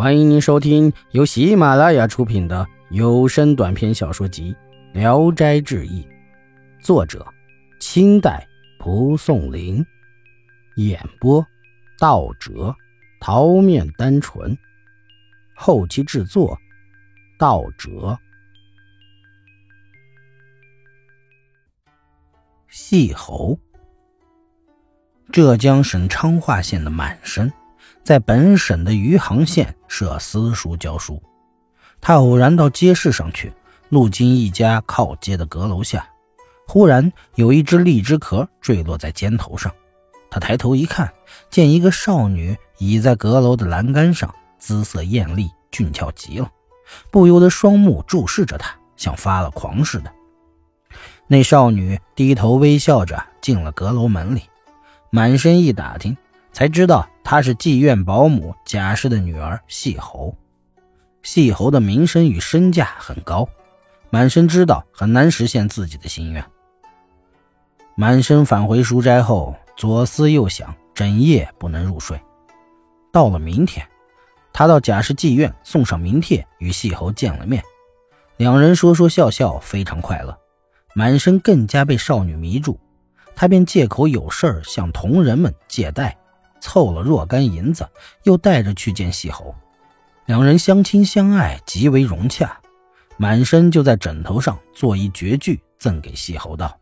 欢迎您收听由喜马拉雅出品的有声短篇小说集《聊斋志异》，作者：清代蒲松龄，演播：道哲、桃面单纯，后期制作：道哲。细猴，浙江省昌化县的满生。在本省的余杭县设私塾教书，他偶然到街市上去，路经一家靠街的阁楼下，忽然有一只荔枝壳坠落在肩头上。他抬头一看，见一个少女倚在阁楼的栏杆上，姿色艳丽，俊俏极了，不由得双目注视着他，像发了狂似的。那少女低头微笑着进了阁楼门里，满身一打听。才知道她是妓院保姆贾氏的女儿细侯，细侯的名声与身价很高，满身知道很难实现自己的心愿。满身返回书斋后，左思右想，整夜不能入睡。到了明天，他到贾氏妓院送上名帖，与细侯见了面，两人说说笑笑，非常快乐。满身更加被少女迷住，他便借口有事向同仁们借贷。凑了若干银子，又带着去见细侯，两人相亲相爱，极为融洽。满身就在枕头上做一绝句，赠给细侯道：“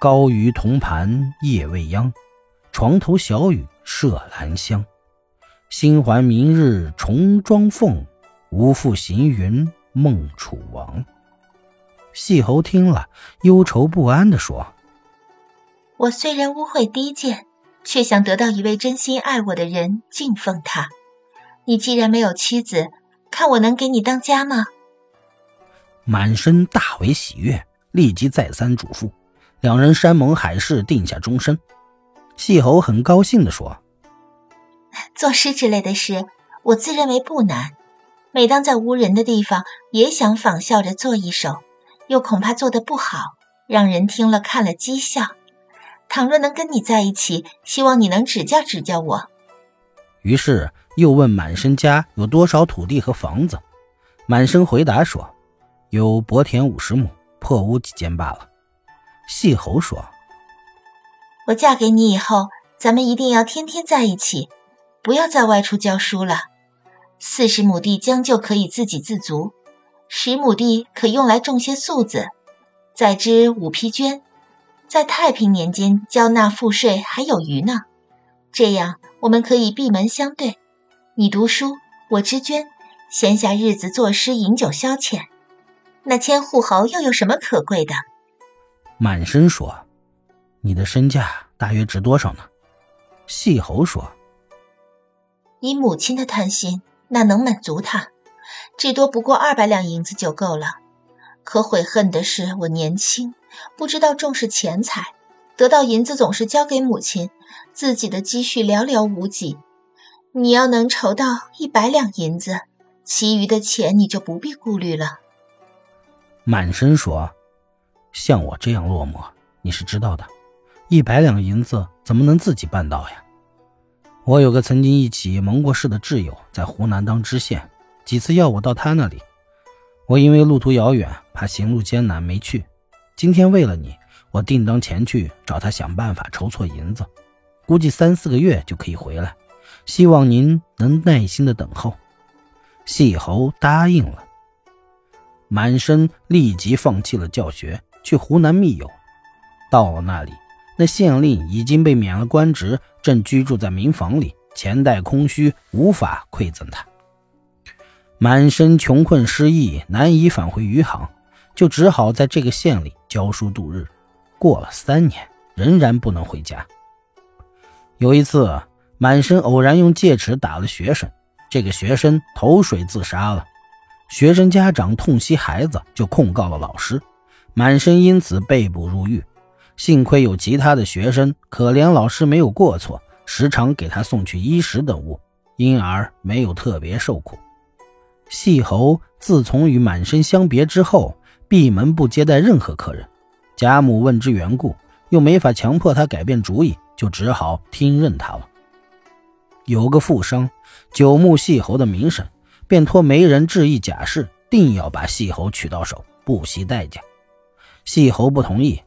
高于铜盘夜未央，床头小雨麝兰香。新还明日重妆凤，无复行云梦楚王。”细侯听了，忧愁不安地说：“我虽然污秽低贱。”却想得到一位真心爱我的人敬奉他。你既然没有妻子，看我能给你当家吗？满身大为喜悦，立即再三嘱咐，两人山盟海誓，定下终身。细侯很高兴地说：“作诗之类的事，我自认为不难。每当在无人的地方，也想仿效着做一首，又恐怕做得不好，让人听了看了讥笑。”倘若能跟你在一起，希望你能指教指教我。于是又问满生家有多少土地和房子。满生回答说：“有薄田五十亩，破屋几间罢了。”细侯说：“我嫁给你以后，咱们一定要天天在一起，不要再外出教书了。四十亩地将就可以自给自足，十亩地可用来种些粟子，再织五匹绢。”在太平年间交纳赋税还有余呢，这样我们可以闭门相对，你读书，我织绢，闲暇日子作诗饮酒消遣。那千户侯又有什么可贵的？满身说：“你的身价大约值多少呢？”细侯说：“以母亲的贪心，哪能满足他？至多不过二百两银子就够了。可悔恨的是，我年轻。”不知道重视钱财，得到银子总是交给母亲，自己的积蓄寥寥无几。你要能筹到一百两银子，其余的钱你就不必顾虑了。满身说：“像我这样落寞，你是知道的。一百两银子怎么能自己办到呀？我有个曾经一起蒙过事的挚友，在湖南当知县，几次要我到他那里，我因为路途遥远，怕行路艰难，没去。”今天为了你，我定当前去找他想办法筹措银子，估计三四个月就可以回来。希望您能耐心的等候。细侯答应了。满身立即放弃了教学，去湖南密友。到了那里，那县令已经被免了官职，正居住在民房里，钱袋空虚，无法馈赠他。满身穷困失意，难以返回余杭。就只好在这个县里教书度日，过了三年，仍然不能回家。有一次，满身偶然用戒尺打了学生，这个学生投水自杀了。学生家长痛惜孩子，就控告了老师，满身因此被捕入狱。幸亏有其他的学生，可怜老师没有过错，时常给他送去衣食等物，因而没有特别受苦。细侯自从与满身相别之后。闭门不接待任何客人，贾母问之缘故，又没法强迫他改变主意，就只好听任他了。有个富商久慕细侯的名声，便托媒人致意贾氏，定要把细侯娶到手，不惜代价。细侯不同意。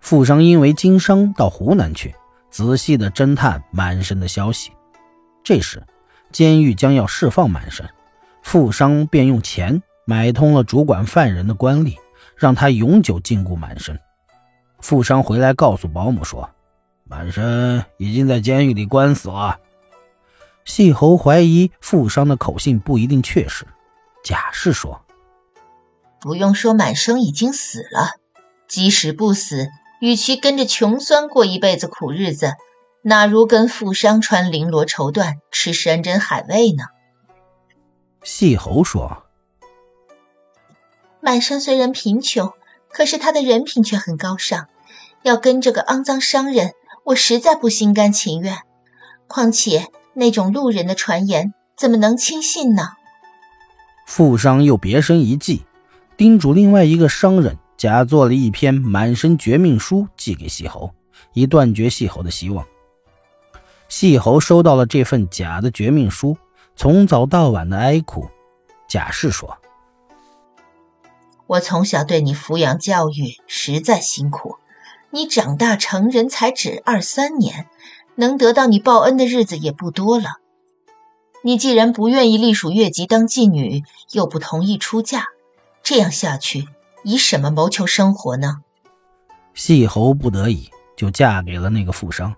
富商因为经商到湖南去，仔细的侦探满身的消息。这时，监狱将要释放满身，富商便用钱买通了主管犯人的官吏，让他永久禁锢满身。富商回来告诉保姆说，满身已经在监狱里关死了。细侯怀疑富商的口信不一定确实，假释说：“不用说，满生已经死了，即使不死，与其跟着穷酸过一辈子苦日子，哪如跟富商穿绫罗绸缎，吃山珍海味呢？”细侯说：“满生虽然贫穷，可是他的人品却很高尚，要跟这个肮脏商人，我实在不心甘情愿。况且……”那种路人的传言怎么能轻信呢？富商又别生一计，叮嘱另外一个商人假作了一篇满身绝命书寄给细侯，以断绝细侯的希望。细侯收到了这份假的绝命书，从早到晚的哀哭。贾氏说：“我从小对你抚养教育实在辛苦，你长大成人才只二三年。”能得到你报恩的日子也不多了。你既然不愿意隶属越级当妓女，又不同意出嫁，这样下去，以什么谋求生活呢？细侯不得已，就嫁给了那个富商。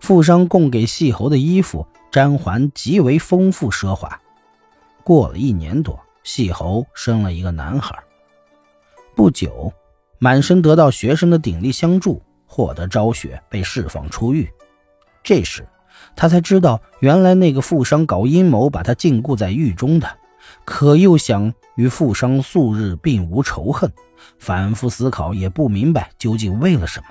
富商供给细侯的衣服、毡环极为丰富奢华。过了一年多，细侯生了一个男孩。不久，满身得到学生的鼎力相助，获得昭雪，被释放出狱。这时，他才知道，原来那个富商搞阴谋把他禁锢在狱中的，可又想与富商素日并无仇恨，反复思考也不明白究竟为了什么。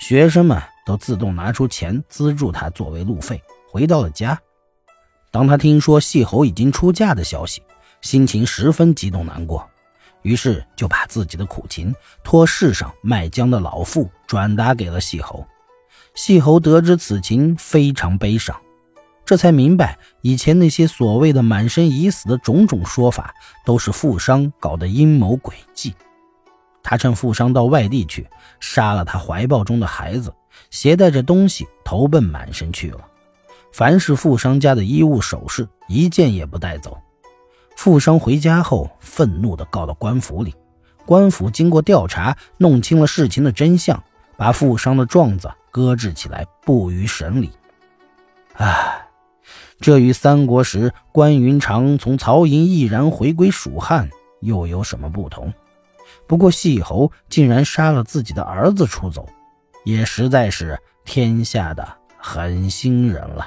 学生们都自动拿出钱资助他作为路费，回到了家。当他听说细侯已经出嫁的消息，心情十分激动难过，于是就把自己的苦情托世上卖浆的老妇转达给了细侯。细侯得知此情，非常悲伤，这才明白以前那些所谓的满身已死的种种说法，都是富商搞的阴谋诡计。他趁富商到外地去，杀了他怀抱中的孩子，携带着东西投奔满身去了。凡是富商家的衣物首饰，一件也不带走。富商回家后，愤怒地告到官府里。官府经过调查，弄清了事情的真相，把富商的状子。搁置起来，不予审理。唉，这与三国时关云长从曹营毅然回归蜀汉又有什么不同？不过细侯竟然杀了自己的儿子出走，也实在是天下的狠心人了。